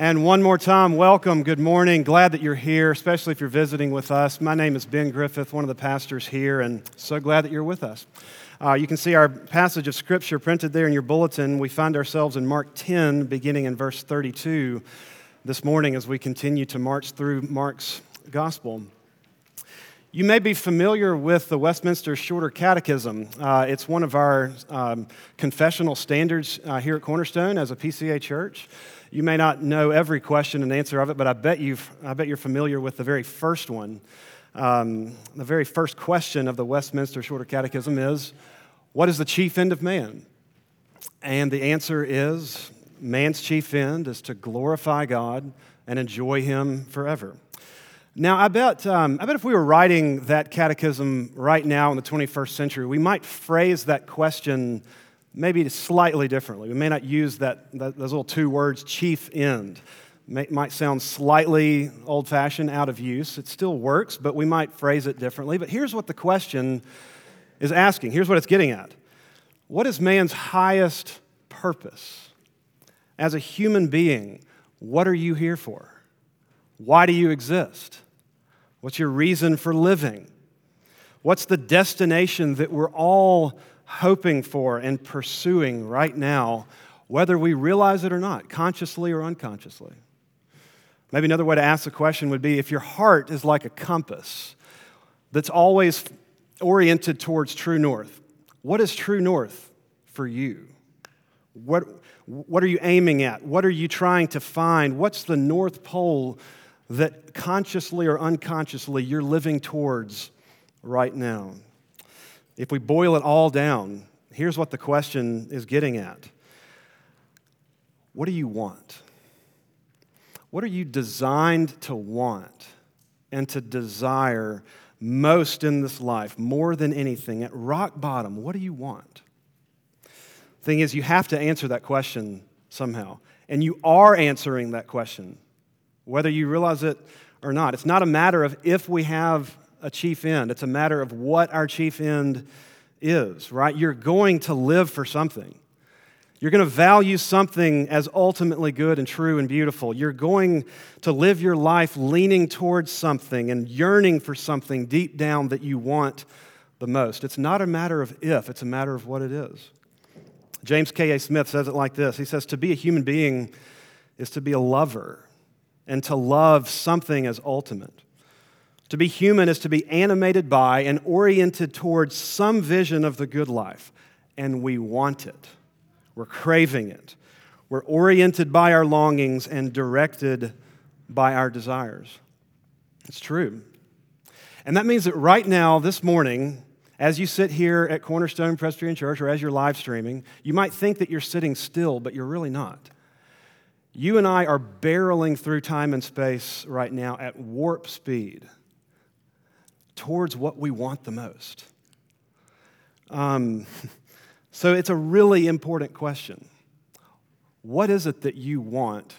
And one more time, welcome, good morning. Glad that you're here, especially if you're visiting with us. My name is Ben Griffith, one of the pastors here, and so glad that you're with us. Uh, you can see our passage of Scripture printed there in your bulletin. We find ourselves in Mark 10, beginning in verse 32 this morning as we continue to march through Mark's Gospel. You may be familiar with the Westminster Shorter Catechism. Uh, it's one of our um, confessional standards uh, here at Cornerstone as a PCA church. You may not know every question and answer of it, but I bet, you've, I bet you're familiar with the very first one. Um, the very first question of the Westminster Shorter Catechism is What is the chief end of man? And the answer is man's chief end is to glorify God and enjoy Him forever. Now, I bet, um, I bet if we were writing that catechism right now in the 21st century, we might phrase that question maybe slightly differently. We may not use that, that those little two words, chief end. May, might sound slightly old fashioned, out of use. It still works, but we might phrase it differently. But here's what the question is asking here's what it's getting at What is man's highest purpose? As a human being, what are you here for? Why do you exist? What's your reason for living? What's the destination that we're all hoping for and pursuing right now, whether we realize it or not, consciously or unconsciously. Maybe another way to ask the question would be if your heart is like a compass that's always oriented towards true north, what is true north for you? What, what are you aiming at? What are you trying to find? What's the North Pole that consciously or unconsciously you're living towards right now? If we boil it all down, here's what the question is getting at What do you want? What are you designed to want and to desire most in this life, more than anything? At rock bottom, what do you want? Thing is, you have to answer that question somehow. And you are answering that question, whether you realize it or not. It's not a matter of if we have a chief end. It's a matter of what our chief end is, right? You're going to live for something. You're going to value something as ultimately good and true and beautiful. You're going to live your life leaning towards something and yearning for something deep down that you want the most. It's not a matter of if, it's a matter of what it is. James K.A. Smith says it like this He says, To be a human being is to be a lover and to love something as ultimate. To be human is to be animated by and oriented towards some vision of the good life, and we want it. We're craving it. We're oriented by our longings and directed by our desires. It's true. And that means that right now, this morning, as you sit here at Cornerstone Presbyterian Church or as you're live streaming, you might think that you're sitting still, but you're really not. You and I are barreling through time and space right now at warp speed towards what we want the most? Um, so it's a really important question. What is it that you want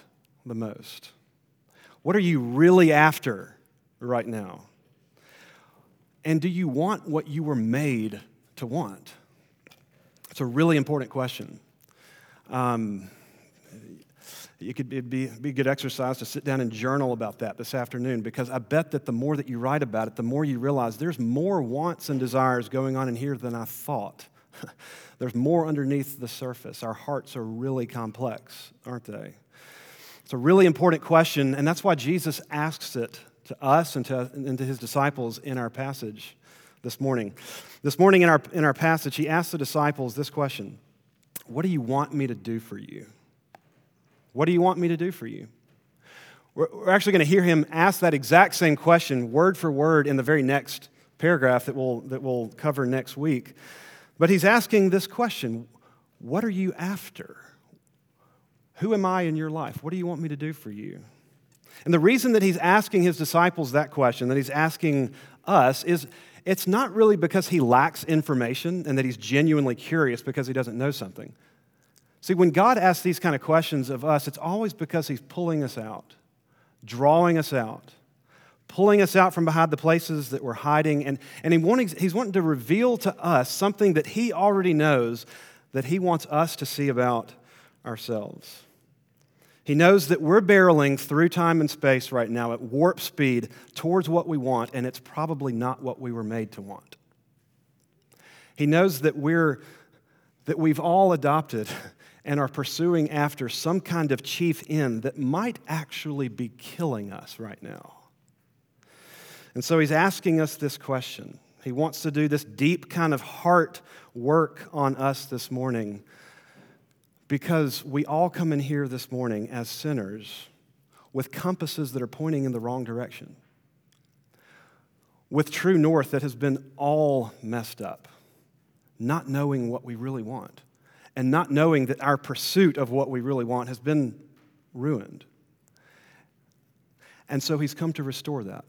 the most? What are you really after right now? And do you want what you were made to want? It's a really important question. Um, it could be, be a good exercise to sit down and journal about that this afternoon because I bet that the more that you write about it, the more you realize there's more wants and desires going on in here than I thought. there's more underneath the surface. Our hearts are really complex, aren't they? It's a really important question, and that's why Jesus asks it to us and to, and to his disciples in our passage this morning. This morning in our, in our passage, he asks the disciples this question What do you want me to do for you? What do you want me to do for you? We're actually going to hear him ask that exact same question, word for word, in the very next paragraph that we'll, that we'll cover next week. But he's asking this question What are you after? Who am I in your life? What do you want me to do for you? And the reason that he's asking his disciples that question, that he's asking us, is it's not really because he lacks information and that he's genuinely curious because he doesn't know something. See, when God asks these kind of questions of us, it's always because He's pulling us out, drawing us out, pulling us out from behind the places that we're hiding. And, and he wanting, He's wanting to reveal to us something that He already knows that He wants us to see about ourselves. He knows that we're barreling through time and space right now at warp speed towards what we want, and it's probably not what we were made to want. He knows that we're that we've all adopted and are pursuing after some kind of chief end that might actually be killing us right now. And so he's asking us this question. He wants to do this deep kind of heart work on us this morning because we all come in here this morning as sinners with compasses that are pointing in the wrong direction, with true north that has been all messed up, not knowing what we really want, and not knowing that our pursuit of what we really want has been ruined. And so he's come to restore that.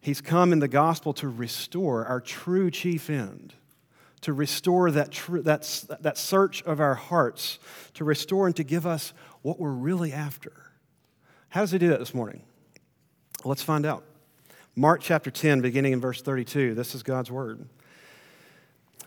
He's come in the gospel to restore our true chief end to restore that, tr- that, that search of our hearts, to restore and to give us what we're really after. How does he do that this morning? Let's find out. Mark chapter 10, beginning in verse 32. This is God's word.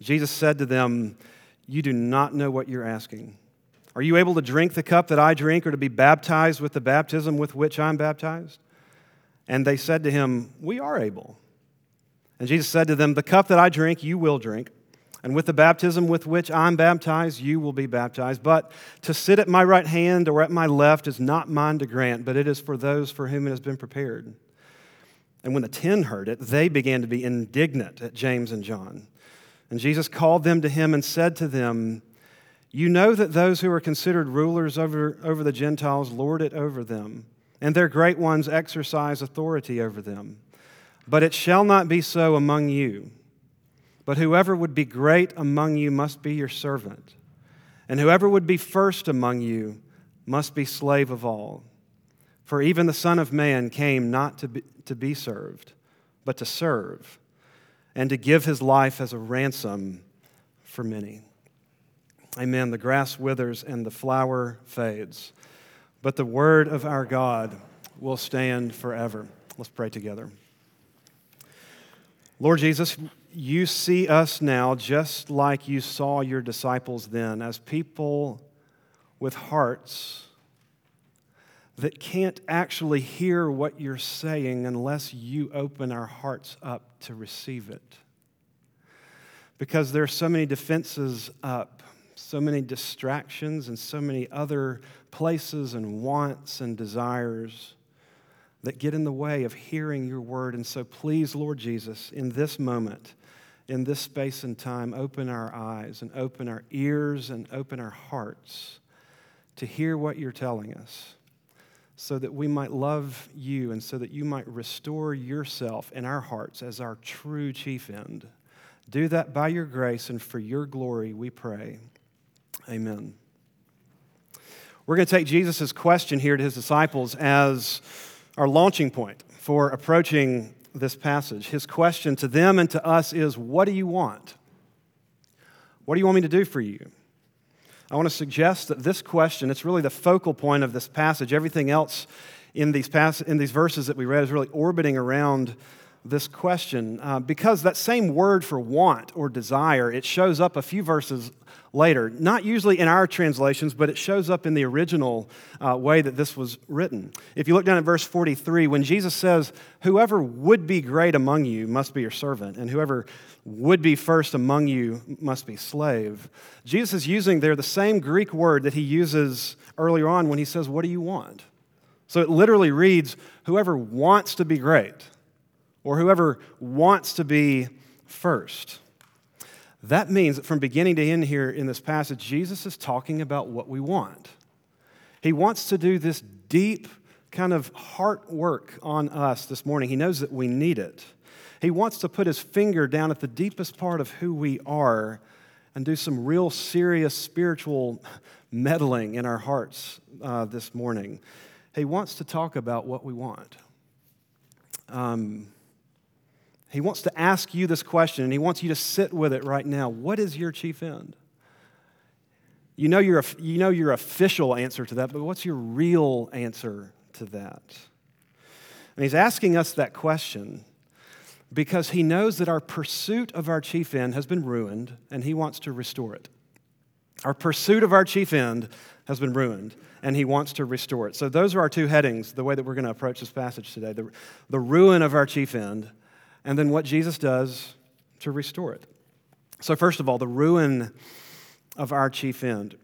Jesus said to them, You do not know what you're asking. Are you able to drink the cup that I drink, or to be baptized with the baptism with which I'm baptized? And they said to him, We are able. And Jesus said to them, The cup that I drink, you will drink. And with the baptism with which I'm baptized, you will be baptized. But to sit at my right hand or at my left is not mine to grant, but it is for those for whom it has been prepared. And when the ten heard it, they began to be indignant at James and John. And Jesus called them to him and said to them, You know that those who are considered rulers over, over the Gentiles lord it over them, and their great ones exercise authority over them. But it shall not be so among you. But whoever would be great among you must be your servant, and whoever would be first among you must be slave of all. For even the Son of Man came not to be, to be served, but to serve, and to give his life as a ransom for many. Amen. The grass withers and the flower fades, but the word of our God will stand forever. Let's pray together. Lord Jesus, you see us now just like you saw your disciples then, as people with hearts that can't actually hear what you're saying unless you open our hearts up to receive it. Because there are so many defenses up, so many distractions, and so many other places and wants and desires that get in the way of hearing your word. And so, please, Lord Jesus, in this moment, in this space and time, open our eyes and open our ears and open our hearts to hear what you're telling us so that we might love you and so that you might restore yourself in our hearts as our true chief end. Do that by your grace and for your glory, we pray. Amen. We're going to take Jesus' question here to his disciples as our launching point for approaching this passage. His question to them and to us is What do you want? What do you want me to do for you? I want to suggest that this question, it's really the focal point of this passage. Everything else in these, in these verses that we read is really orbiting around this question uh, because that same word for want or desire it shows up a few verses later. Not usually in our translations but it shows up in the original uh, way that this was written. If you look down at verse 43 when jesus says whoever would be great among you must be your servant and whoever would be first among you must be slave jesus is using there the same greek word that he uses earlier on when he says what do you want? So it literally reads whoever wants to be great or whoever wants to be first. That means that from beginning to end here in this passage, Jesus is talking about what we want. He wants to do this deep kind of heart work on us this morning. He knows that we need it. He wants to put his finger down at the deepest part of who we are and do some real serious spiritual meddling in our hearts uh, this morning. He wants to talk about what we want. Um, he wants to ask you this question, and he wants you to sit with it right now. What is your chief end? You know your, you know your official answer to that, but what's your real answer to that? And he's asking us that question because he knows that our pursuit of our chief end has been ruined and he wants to restore it. Our pursuit of our chief end has been ruined and he wants to restore it. So, those are our two headings, the way that we're going to approach this passage today the, the ruin of our chief end, and then what Jesus does to restore it. So, first of all, the ruin of our chief end.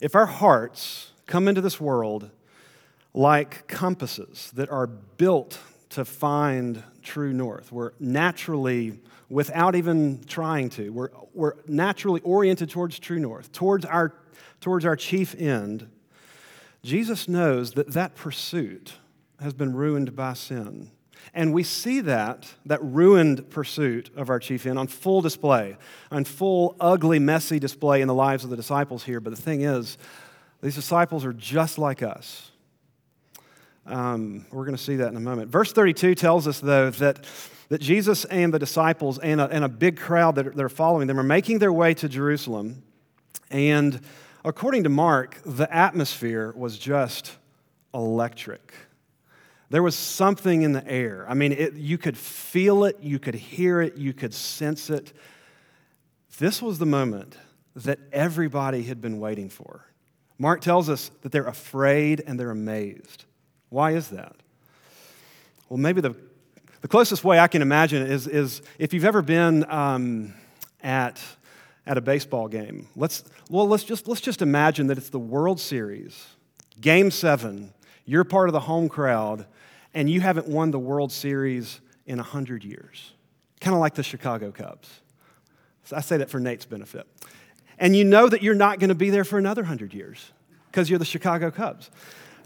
If our hearts come into this world like compasses that are built to find true north. We're naturally, without even trying to, we're, we're naturally oriented towards true north, towards our, towards our chief end. Jesus knows that that pursuit has been ruined by sin. And we see that, that ruined pursuit of our chief end on full display, on full, ugly, messy display in the lives of the disciples here. But the thing is, these disciples are just like us. Um, we're going to see that in a moment. Verse 32 tells us, though, that, that Jesus and the disciples and a, and a big crowd that are, that are following them are making their way to Jerusalem. And according to Mark, the atmosphere was just electric. There was something in the air. I mean, it, you could feel it, you could hear it, you could sense it. This was the moment that everybody had been waiting for. Mark tells us that they're afraid and they're amazed. Why is that? Well, maybe the, the closest way I can imagine is, is if you've ever been um, at, at a baseball game. Let's, well, let's just, let's just imagine that it's the World Series, Game 7. You're part of the home crowd, and you haven't won the World Series in 100 years. Kind of like the Chicago Cubs. So I say that for Nate's benefit. And you know that you're not going to be there for another 100 years because you're the Chicago Cubs.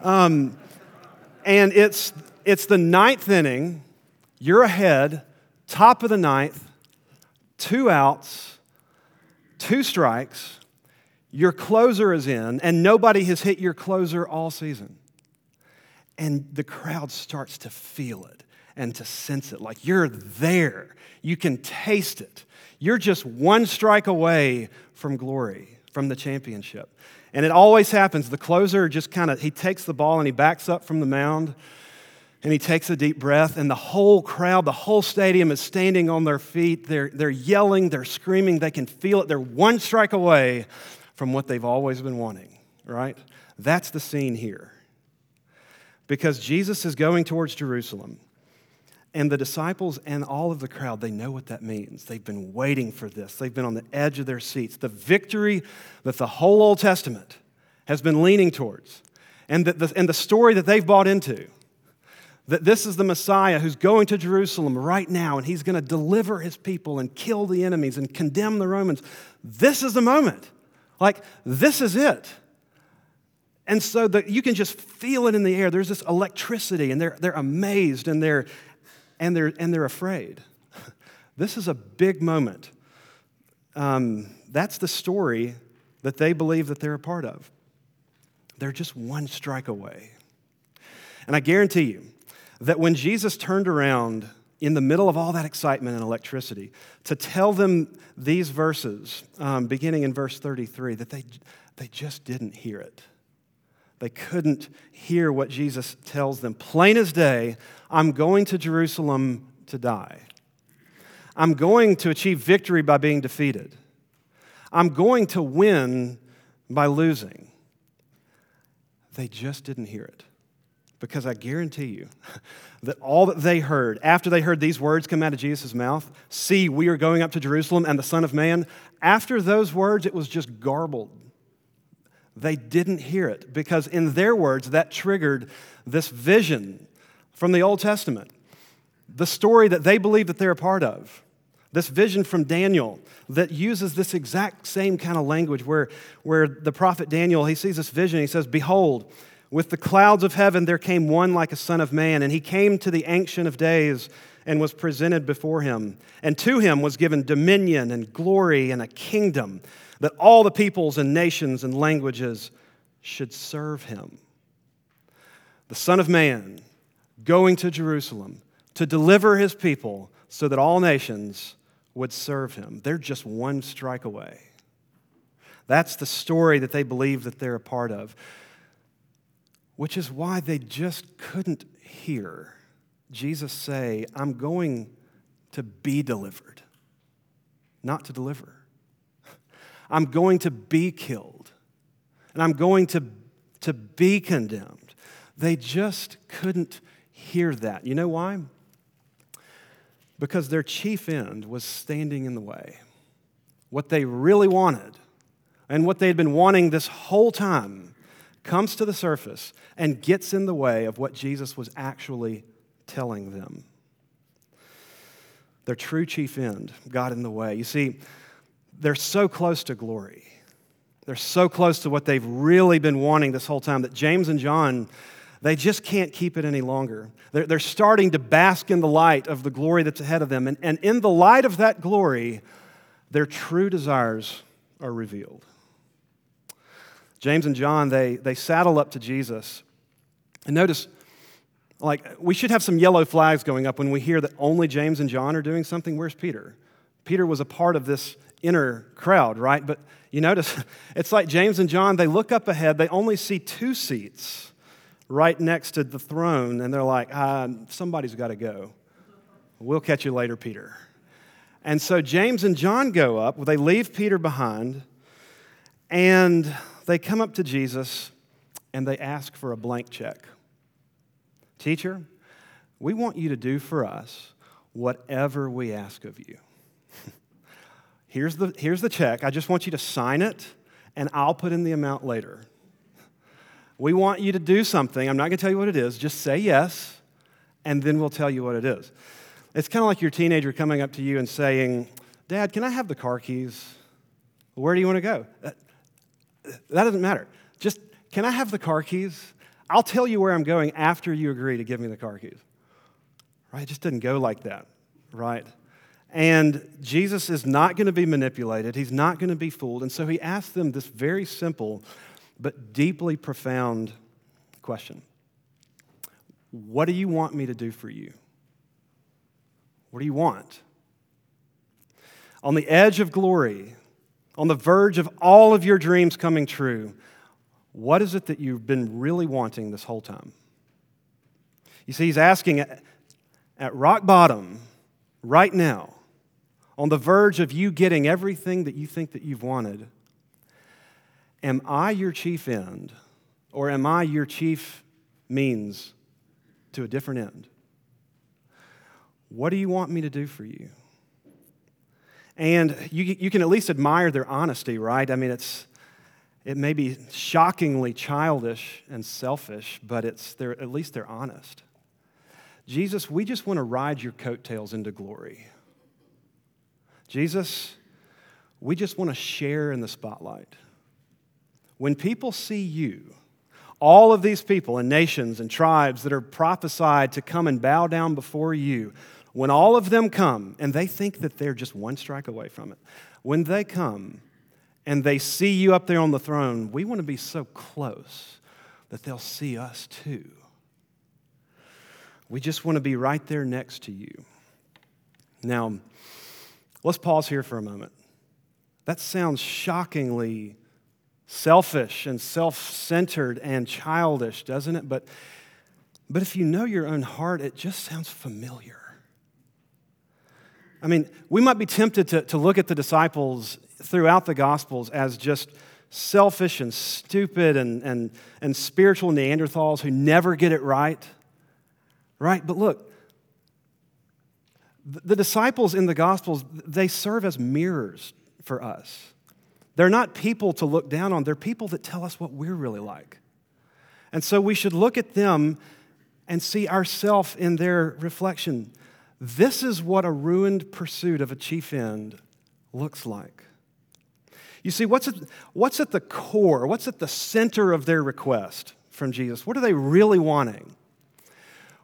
Um, and it's, it's the ninth inning. You're ahead, top of the ninth, two outs, two strikes. Your closer is in, and nobody has hit your closer all season. And the crowd starts to feel it and to sense it like you're there. You can taste it. You're just one strike away from glory, from the championship. And it always happens. The closer just kind of, he takes the ball and he backs up from the mound and he takes a deep breath, and the whole crowd, the whole stadium is standing on their feet. They're, they're yelling, they're screaming, they can feel it. They're one strike away from what they've always been wanting, right? That's the scene here. Because Jesus is going towards Jerusalem. And the disciples and all of the crowd, they know what that means. They've been waiting for this. They've been on the edge of their seats. The victory that the whole Old Testament has been leaning towards, and the, and the story that they've bought into that this is the Messiah who's going to Jerusalem right now, and he's going to deliver his people and kill the enemies and condemn the Romans. This is the moment. Like, this is it. And so that you can just feel it in the air. There's this electricity, and they're, they're amazed and they're, and they're, and they're afraid. This is a big moment. Um, that's the story that they believe that they're a part of. They're just one strike away. And I guarantee you that when Jesus turned around in the middle of all that excitement and electricity to tell them these verses, um, beginning in verse 33, that they, they just didn't hear it. They couldn't hear what Jesus tells them. Plain as day, I'm going to Jerusalem to die. I'm going to achieve victory by being defeated. I'm going to win by losing. They just didn't hear it. Because I guarantee you that all that they heard after they heard these words come out of Jesus' mouth see, we are going up to Jerusalem and the Son of Man after those words, it was just garbled. They didn't hear it because, in their words, that triggered this vision from the Old Testament, the story that they believe that they're a part of. This vision from Daniel that uses this exact same kind of language where, where the prophet Daniel, he sees this vision, he says, Behold, with the clouds of heaven there came one like a son of man, and he came to the Ancient of Days and was presented before him. And to him was given dominion and glory and a kingdom that all the peoples and nations and languages should serve him. The Son of Man going to Jerusalem to deliver his people so that all nations would serve him. They're just one strike away. That's the story that they believe that they're a part of, which is why they just couldn't hear Jesus say, I'm going to be delivered, not to deliver. I'm going to be killed, and I'm going to, to be condemned. They just couldn't hear that. You know why? because their chief end was standing in the way. What they really wanted and what they had been wanting this whole time comes to the surface and gets in the way of what Jesus was actually telling them. Their true chief end got in the way. You see, they're so close to glory. They're so close to what they've really been wanting this whole time that James and John they just can't keep it any longer. They're, they're starting to bask in the light of the glory that's ahead of them. And, and in the light of that glory, their true desires are revealed. James and John, they, they saddle up to Jesus. And notice, like, we should have some yellow flags going up when we hear that only James and John are doing something. Where's Peter? Peter was a part of this inner crowd, right? But you notice, it's like James and John, they look up ahead, they only see two seats right next to the throne, and they're like, uh, somebody's got to go. We'll catch you later, Peter. And so James and John go up, they leave Peter behind, and they come up to Jesus and they ask for a blank check. Teacher, we want you to do for us whatever we ask of you. here's, the, here's the check. I just want you to sign it, and I'll put in the amount later. We want you to do something. I'm not going to tell you what it is. Just say yes, and then we'll tell you what it is. It's kind of like your teenager coming up to you and saying, Dad, can I have the car keys? Where do you want to go? That, that doesn't matter. Just, can I have the car keys? I'll tell you where I'm going after you agree to give me the car keys. Right? It just didn't go like that, right? And Jesus is not going to be manipulated. He's not going to be fooled. And so he asked them this very simple but deeply profound question What do you want me to do for you? What do you want? On the edge of glory, on the verge of all of your dreams coming true, what is it that you've been really wanting this whole time? You see, he's asking at rock bottom, right now, on the verge of you getting everything that you think that you've wanted, Am I your chief end, or am I your chief means to a different end? What do you want me to do for you? And you, you can at least admire their honesty, right? I mean, it's, it may be shockingly childish and selfish, but it's, they're, at least they're honest. Jesus, we just want to ride your coattails into glory. Jesus, we just want to share in the spotlight. When people see you, all of these people and nations and tribes that are prophesied to come and bow down before you, when all of them come and they think that they're just one strike away from it, when they come and they see you up there on the throne, we want to be so close that they'll see us too. We just want to be right there next to you. Now, let's pause here for a moment. That sounds shockingly selfish and self centered and childish, doesn't it? But, but if you know your own heart, it just sounds familiar. I mean, we might be tempted to, to look at the disciples throughout the Gospels as just selfish and stupid and, and, and spiritual Neanderthals who never get it right. Right? But look, the disciples in the Gospels, they serve as mirrors for us. They're not people to look down on, they're people that tell us what we're really like. And so we should look at them and see ourselves in their reflection. This is what a ruined pursuit of a chief end looks like. You see, what's at, what's at the core, what's at the center of their request from Jesus? What are they really wanting?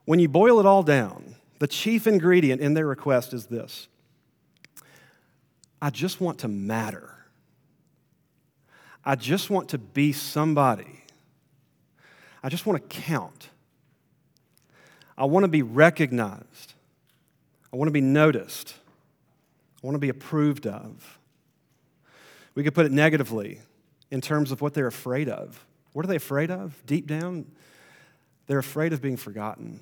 When you boil it all down, the chief ingredient in their request is this I just want to matter. I just want to be somebody. I just want to count. I want to be recognized. I want to be noticed. I want to be approved of. We could put it negatively in terms of what they're afraid of. What are they afraid of? Deep down, they're afraid of being forgotten.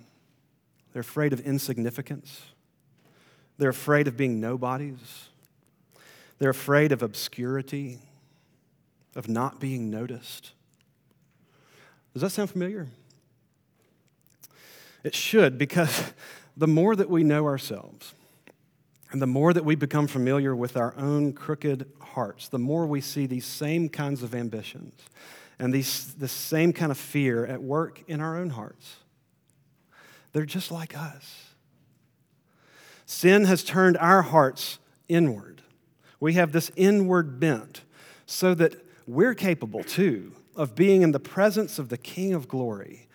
They're afraid of insignificance. They're afraid of being nobodies. They're afraid of obscurity, of not being noticed. Does that sound familiar? It should, because the more that we know ourselves, and the more that we become familiar with our own crooked hearts, the more we see these same kinds of ambitions and these, the same kind of fear at work in our own hearts. They're just like us. Sin has turned our hearts inward. We have this inward bent so that we're capable, too, of being in the presence of the King of glory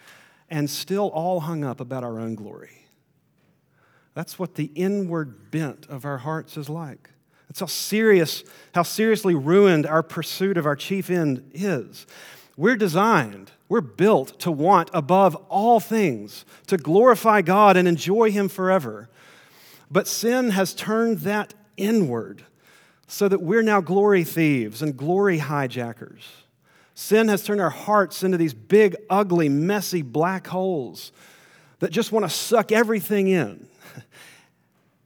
and still all hung up about our own glory. That's what the inward bent of our hearts is like. That's how serious, how seriously ruined our pursuit of our chief end is. We're designed, we're built to want above all things to glorify God and enjoy Him forever. But sin has turned that inward so that we're now glory thieves and glory hijackers. Sin has turned our hearts into these big, ugly, messy black holes that just want to suck everything in.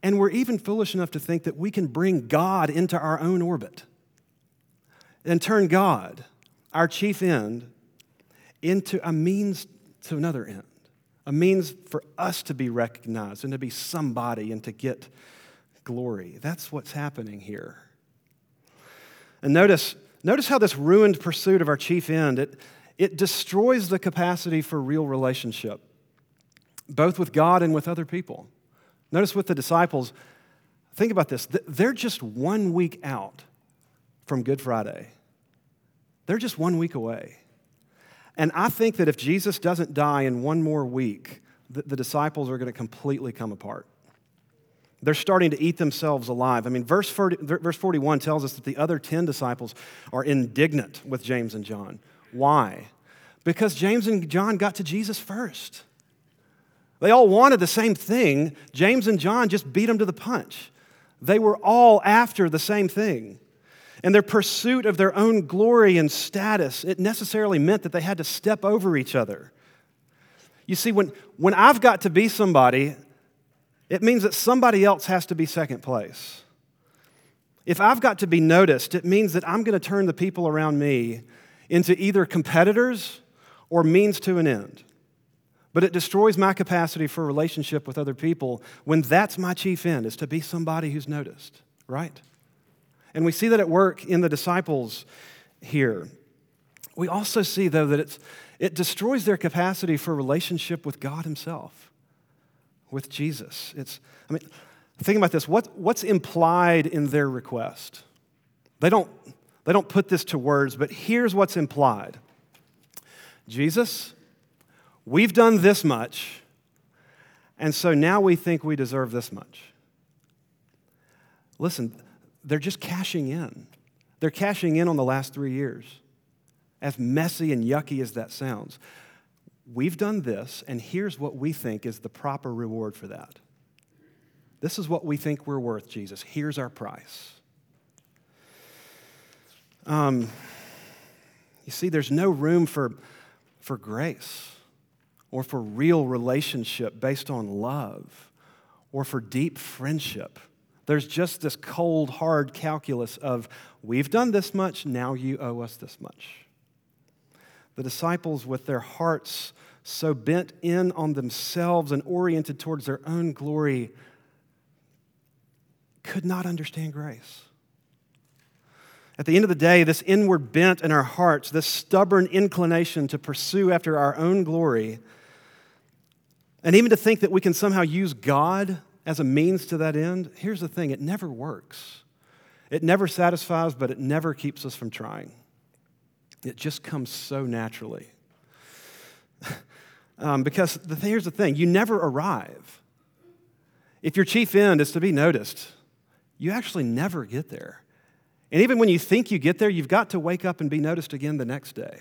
And we're even foolish enough to think that we can bring God into our own orbit and turn God, our chief end, into a means to another end, a means for us to be recognized and to be somebody and to get glory. That's what's happening here. And notice, notice how this ruined pursuit of our chief end, it, it destroys the capacity for real relationship, both with God and with other people. Notice with the disciples, think about this. They're just one week out from Good Friday. They're just one week away. And I think that if Jesus doesn't die in one more week, the, the disciples are going to completely come apart. They're starting to eat themselves alive. I mean, verse, 40, verse 41 tells us that the other 10 disciples are indignant with James and John. Why? Because James and John got to Jesus first. They all wanted the same thing. James and John just beat them to the punch. They were all after the same thing. And their pursuit of their own glory and status, it necessarily meant that they had to step over each other. You see, when, when I've got to be somebody, it means that somebody else has to be second place. If I've got to be noticed, it means that I'm going to turn the people around me into either competitors or means to an end. But it destroys my capacity for relationship with other people when that's my chief end, is to be somebody who's noticed, right? And we see that at work in the disciples here. We also see, though, that it's, it destroys their capacity for relationship with God Himself with Jesus. It's, I mean, think about this. What, what's implied in their request? They don't, they don't put this to words, but here's what's implied Jesus, we've done this much, and so now we think we deserve this much. Listen, they're just cashing in. They're cashing in on the last three years. As messy and yucky as that sounds, We've done this, and here's what we think is the proper reward for that. This is what we think we're worth, Jesus. Here's our price. Um, you see, there's no room for, for grace or for real relationship based on love or for deep friendship. There's just this cold, hard calculus of, we've done this much, now you owe us this much. The disciples, with their hearts so bent in on themselves and oriented towards their own glory, could not understand grace. At the end of the day, this inward bent in our hearts, this stubborn inclination to pursue after our own glory, and even to think that we can somehow use God as a means to that end, here's the thing it never works. It never satisfies, but it never keeps us from trying. It just comes so naturally. um, because the, here's the thing you never arrive. If your chief end is to be noticed, you actually never get there. And even when you think you get there, you've got to wake up and be noticed again the next day.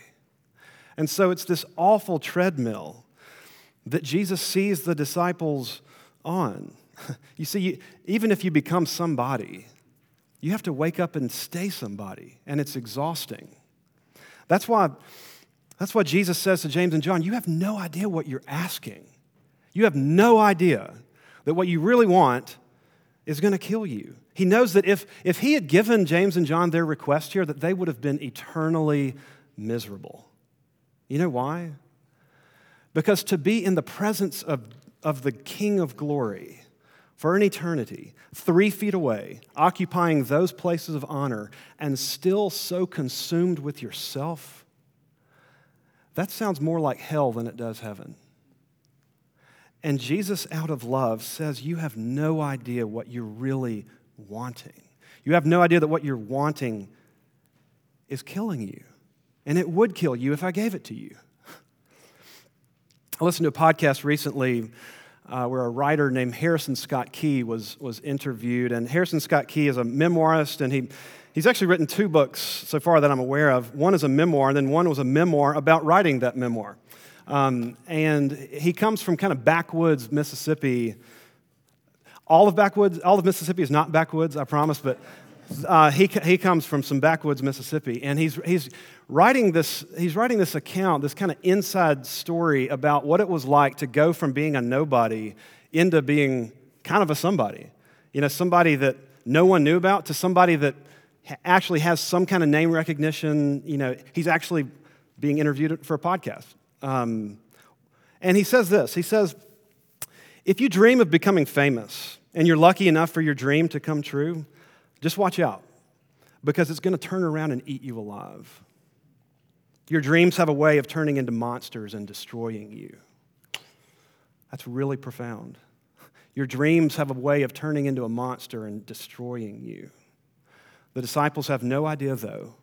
And so it's this awful treadmill that Jesus sees the disciples on. You see, even if you become somebody, you have to wake up and stay somebody, and it's exhausting. That's why, that's why Jesus says to James and John, You have no idea what you're asking. You have no idea that what you really want is going to kill you. He knows that if, if he had given James and John their request here, that they would have been eternally miserable. You know why? Because to be in the presence of, of the King of glory for an eternity, three feet away, occupying those places of honor, and still so consumed with yourself, that sounds more like hell than it does heaven. And Jesus, out of love, says, You have no idea what you're really wanting. You have no idea that what you're wanting is killing you. And it would kill you if I gave it to you. I listened to a podcast recently uh, where a writer named Harrison Scott Key was, was interviewed. And Harrison Scott Key is a memoirist, and he, he's actually written two books so far that I'm aware of. One is a memoir, and then one was a memoir about writing that memoir. Um, and he comes from kind of backwoods Mississippi. All of backwoods, all of Mississippi is not backwoods, I promise, but uh, he, he comes from some backwoods Mississippi, and he's, he's, writing this, he's writing this account, this kind of inside story about what it was like to go from being a nobody into being kind of a somebody. You know, somebody that no one knew about to somebody that actually has some kind of name recognition. You know, he's actually being interviewed for a podcast. Um, and he says this he says, if you dream of becoming famous and you're lucky enough for your dream to come true, just watch out because it's going to turn around and eat you alive. Your dreams have a way of turning into monsters and destroying you. That's really profound. Your dreams have a way of turning into a monster and destroying you. The disciples have no idea, though,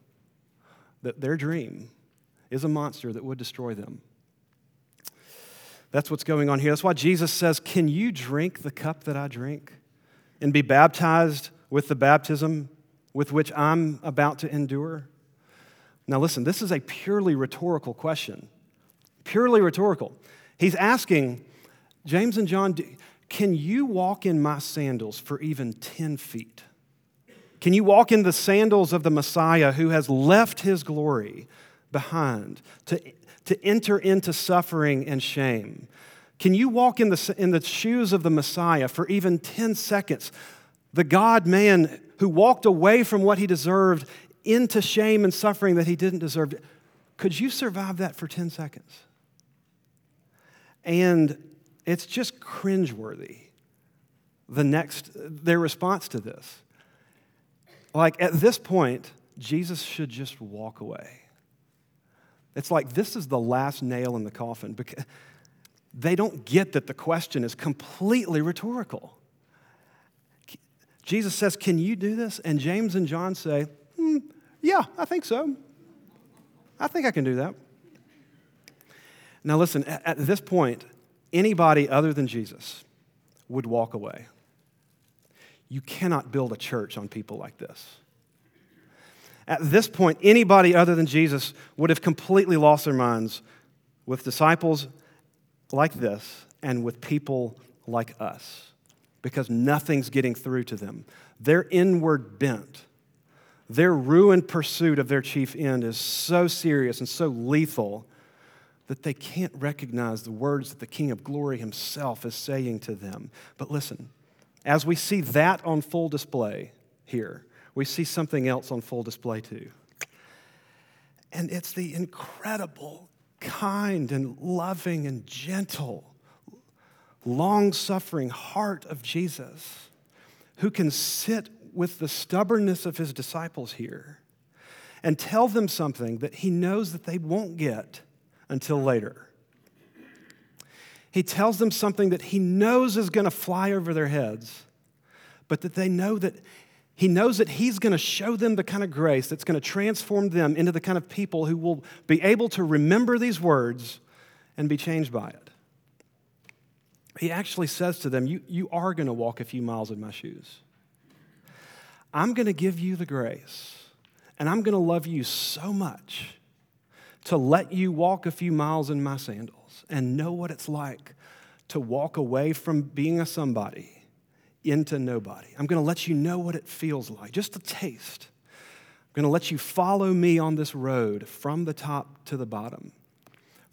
that their dream is a monster that would destroy them. That's what's going on here. That's why Jesus says, Can you drink the cup that I drink and be baptized with the baptism with which I'm about to endure? Now, listen, this is a purely rhetorical question. Purely rhetorical. He's asking, James and John, can you walk in my sandals for even 10 feet? Can you walk in the sandals of the Messiah who has left his glory behind to to enter into suffering and shame. Can you walk in the, in the shoes of the Messiah for even 10 seconds? The God man who walked away from what he deserved into shame and suffering that he didn't deserve. Could you survive that for 10 seconds? And it's just cringeworthy, the next, their response to this. Like at this point, Jesus should just walk away. It's like this is the last nail in the coffin because they don't get that the question is completely rhetorical. Jesus says, Can you do this? And James and John say, mm, Yeah, I think so. I think I can do that. Now, listen, at this point, anybody other than Jesus would walk away. You cannot build a church on people like this. At this point, anybody other than Jesus would have completely lost their minds with disciples like this and with people like us because nothing's getting through to them. Their inward bent, their ruined pursuit of their chief end is so serious and so lethal that they can't recognize the words that the King of Glory himself is saying to them. But listen, as we see that on full display here, we see something else on full display too. And it's the incredible, kind, and loving, and gentle, long suffering heart of Jesus who can sit with the stubbornness of his disciples here and tell them something that he knows that they won't get until later. He tells them something that he knows is going to fly over their heads, but that they know that he knows that he's going to show them the kind of grace that's going to transform them into the kind of people who will be able to remember these words and be changed by it. He actually says to them, You, you are going to walk a few miles in my shoes. I'm going to give you the grace, and I'm going to love you so much to let you walk a few miles in my sandals and know what it's like to walk away from being a somebody into nobody. I'm going to let you know what it feels like, just a taste. I'm going to let you follow me on this road from the top to the bottom,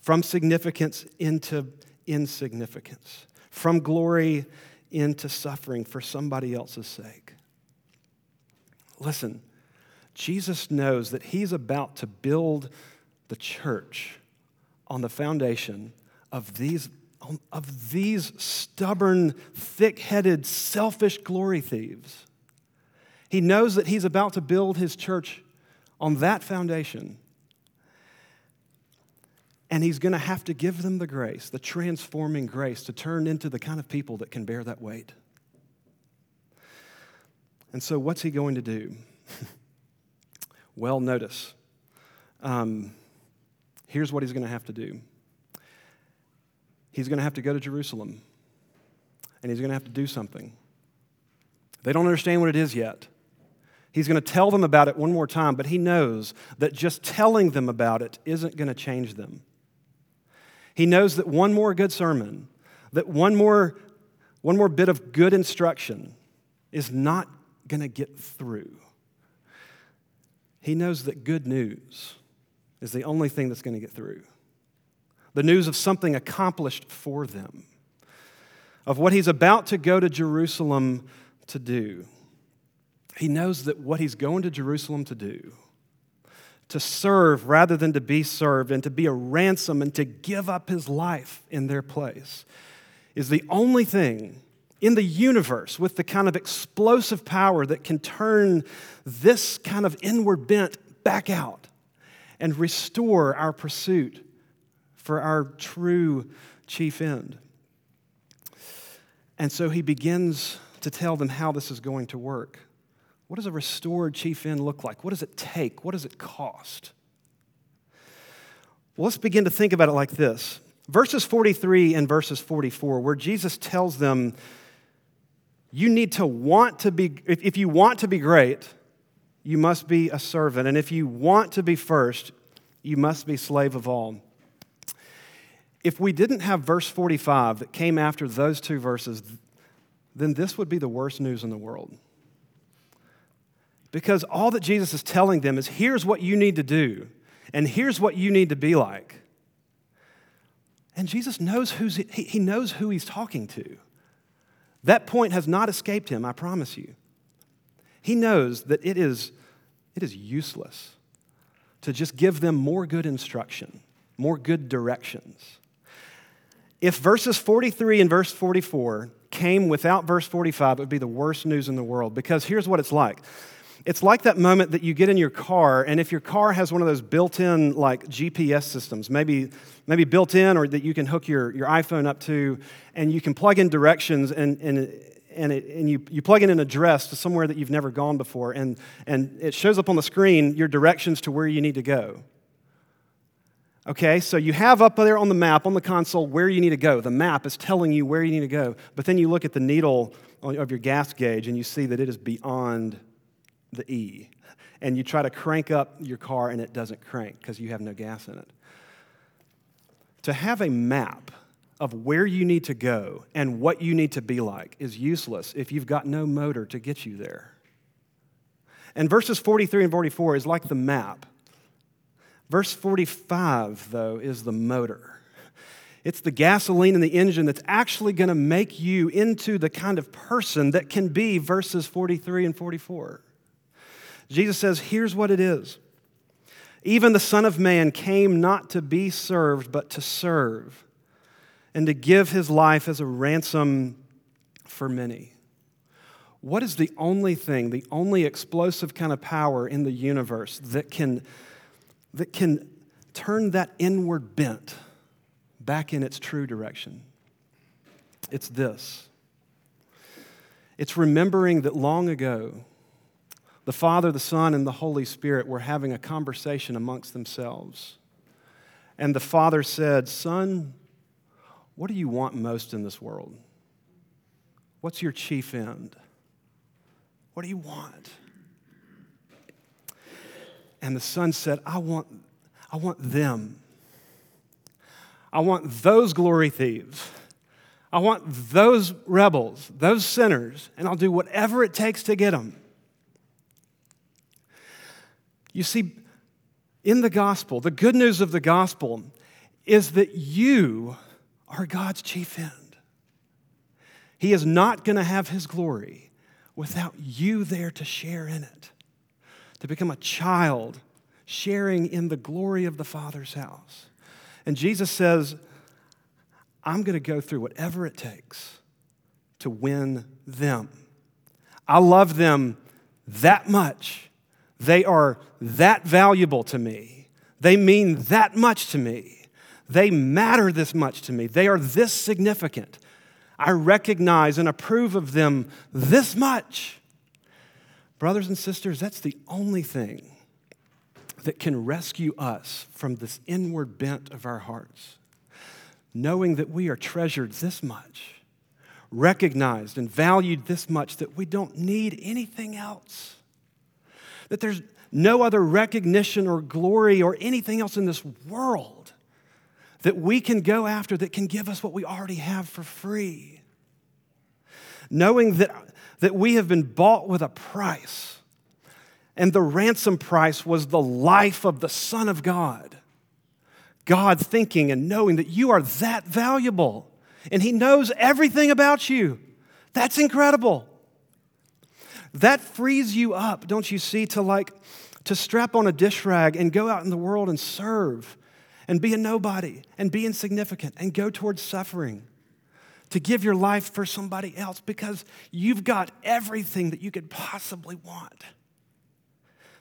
from significance into insignificance, from glory into suffering for somebody else's sake. Listen, Jesus knows that he's about to build the church on the foundation of these, of these stubborn, thick headed, selfish glory thieves. He knows that he's about to build his church on that foundation. And he's going to have to give them the grace, the transforming grace, to turn into the kind of people that can bear that weight. And so, what's he going to do? well, notice. Um, here's what he's going to have to do he's going to have to go to Jerusalem and he's going to have to do something. They don't understand what it is yet. He's going to tell them about it one more time, but he knows that just telling them about it isn't going to change them. He knows that one more good sermon, that one more, one more bit of good instruction is not going to get through. He knows that good news is the only thing that's going to get through. The news of something accomplished for them, of what he's about to go to Jerusalem to do. He knows that what he's going to Jerusalem to do, to serve rather than to be served, and to be a ransom and to give up his life in their place, is the only thing in the universe with the kind of explosive power that can turn this kind of inward bent back out and restore our pursuit for our true chief end. And so he begins to tell them how this is going to work. What does a restored chief end look like? What does it take? What does it cost? Well, let's begin to think about it like this. Verses 43 and verses 44, where Jesus tells them, You need to want to be, if you want to be great, you must be a servant. And if you want to be first, you must be slave of all. If we didn't have verse 45 that came after those two verses, then this would be the worst news in the world. Because all that Jesus is telling them is here's what you need to do, and here's what you need to be like. And Jesus knows, who's, he, he knows who he's talking to. That point has not escaped him, I promise you. He knows that it is, it is useless to just give them more good instruction, more good directions. If verses 43 and verse 44 came without verse 45, it would be the worst news in the world because here's what it's like. It's like that moment that you get in your car, and if your car has one of those built in like GPS systems, maybe, maybe built in or that you can hook your, your iPhone up to, and you can plug in directions and, and and, it, and you, you plug in an address to somewhere that you've never gone before, and, and it shows up on the screen your directions to where you need to go. Okay, so you have up there on the map, on the console, where you need to go. The map is telling you where you need to go. But then you look at the needle of your gas gauge and you see that it is beyond the E. And you try to crank up your car and it doesn't crank because you have no gas in it. To have a map of where you need to go and what you need to be like is useless if you've got no motor to get you there. And verses 43 and 44 is like the map. Verse 45, though, is the motor. It's the gasoline in the engine that's actually going to make you into the kind of person that can be verses 43 and 44. Jesus says, Here's what it is. Even the Son of Man came not to be served, but to serve and to give his life as a ransom for many. what is the only thing, the only explosive kind of power in the universe that can, that can turn that inward bent back in its true direction? It's this it's remembering that long ago, the Father, the Son, and the Holy Spirit were having a conversation amongst themselves. And the Father said, Son, what do you want most in this world? What's your chief end? What do you want? And the Son said, I want, I want them. I want those glory thieves. I want those rebels, those sinners, and I'll do whatever it takes to get them. You see, in the gospel, the good news of the gospel is that you are God's chief end. He is not going to have his glory without you there to share in it, to become a child sharing in the glory of the Father's house. And Jesus says, I'm going to go through whatever it takes to win them. I love them that much. They are that valuable to me. They mean that much to me. They matter this much to me. They are this significant. I recognize and approve of them this much. Brothers and sisters, that's the only thing that can rescue us from this inward bent of our hearts knowing that we are treasured this much, recognized and valued this much that we don't need anything else. That there's no other recognition or glory or anything else in this world that we can go after that can give us what we already have for free. Knowing that, that we have been bought with a price, and the ransom price was the life of the Son of God God thinking and knowing that you are that valuable and He knows everything about you. That's incredible. That frees you up, don't you see, to like to strap on a dish rag and go out in the world and serve and be a nobody and be insignificant and go towards suffering. To give your life for somebody else because you've got everything that you could possibly want.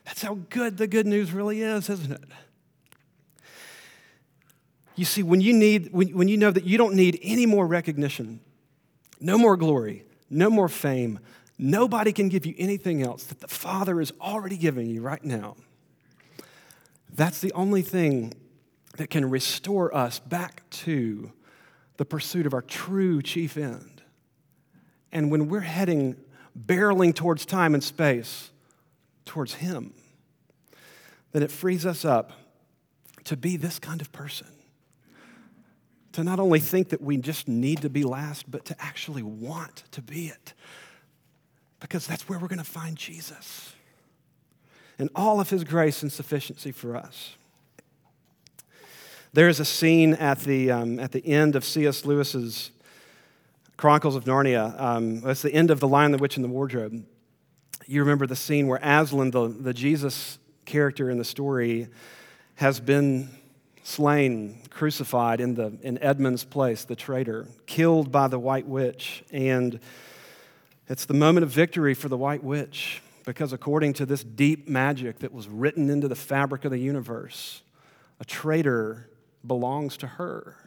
That's how good the good news really is, isn't it? You see, when you, need, when, when you know that you don't need any more recognition, no more glory, no more fame, nobody can give you anything else that the Father is already giving you right now. That's the only thing that can restore us back to the pursuit of our true chief end. And when we're heading, barreling towards time and space, towards Him, then it frees us up to be this kind of person to not only think that we just need to be last, but to actually want to be it. Because that's where we're going to find Jesus and all of his grace and sufficiency for us. There is a scene at the, um, at the end of C.S. Lewis's Chronicles of Narnia. Um, it's the end of The Lion, the Witch, and the Wardrobe. You remember the scene where Aslan, the, the Jesus character in the story, has been slain, crucified in, the, in Edmund's place, the traitor, killed by the White Witch. And it's the moment of victory for the White Witch because, according to this deep magic that was written into the fabric of the universe, a traitor belongs to her.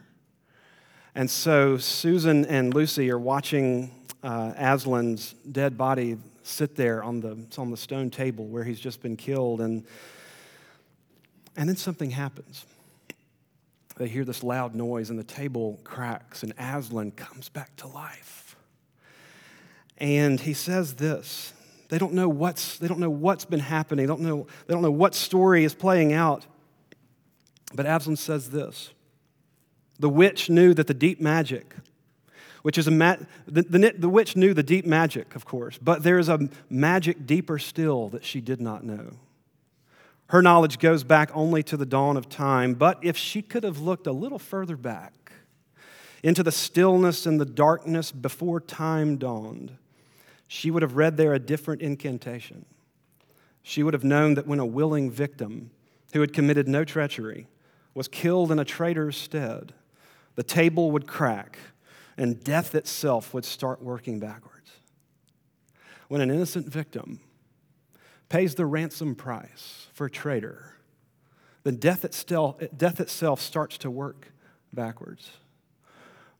And so Susan and Lucy are watching uh, Aslan's dead body sit there on the, on the stone table where he's just been killed. And, and then something happens they hear this loud noise and the table cracks and Aslan comes back to life. And he says this. They don't know what's, they don't know what's been happening. They don't know, they don't know what story is playing out. But Aslan says this. The witch knew that the deep magic, which is a ma- the, the, the witch knew the deep magic, of course, but there is a magic deeper still that she did not know. Her knowledge goes back only to the dawn of time, but if she could have looked a little further back into the stillness and the darkness before time dawned, she would have read there a different incantation. She would have known that when a willing victim who had committed no treachery was killed in a traitor's stead, the table would crack and death itself would start working backwards. when an innocent victim pays the ransom price for a traitor, then death itself, death itself starts to work backwards.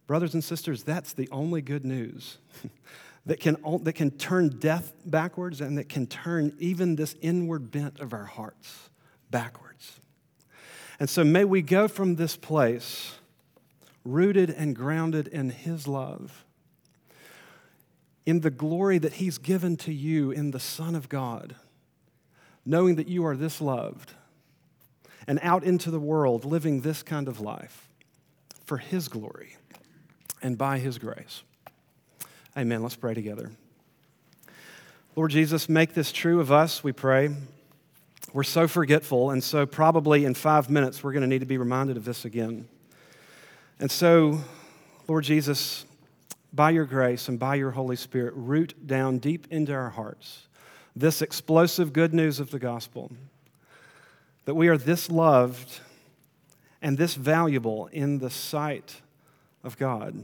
Brothers and sisters, that's the only good news that can, that can turn death backwards and that can turn even this inward bent of our hearts backwards. And so may we go from this place rooted and grounded in His love, in the glory that He's given to you in the Son of God, knowing that you are this loved, and out into the world living this kind of life for His glory and by His grace. Amen. Let's pray together. Lord Jesus, make this true of us, we pray. We're so forgetful, and so probably in five minutes we're going to need to be reminded of this again. And so, Lord Jesus, by your grace and by your Holy Spirit, root down deep into our hearts this explosive good news of the gospel that we are this loved and this valuable in the sight of God.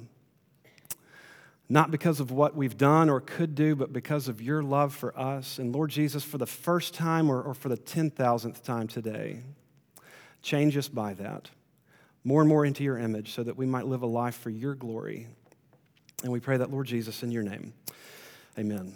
Not because of what we've done or could do, but because of your love for us. And Lord Jesus, for the first time or, or for the 10,000th time today, change us by that more and more into your image so that we might live a life for your glory. And we pray that, Lord Jesus, in your name. Amen.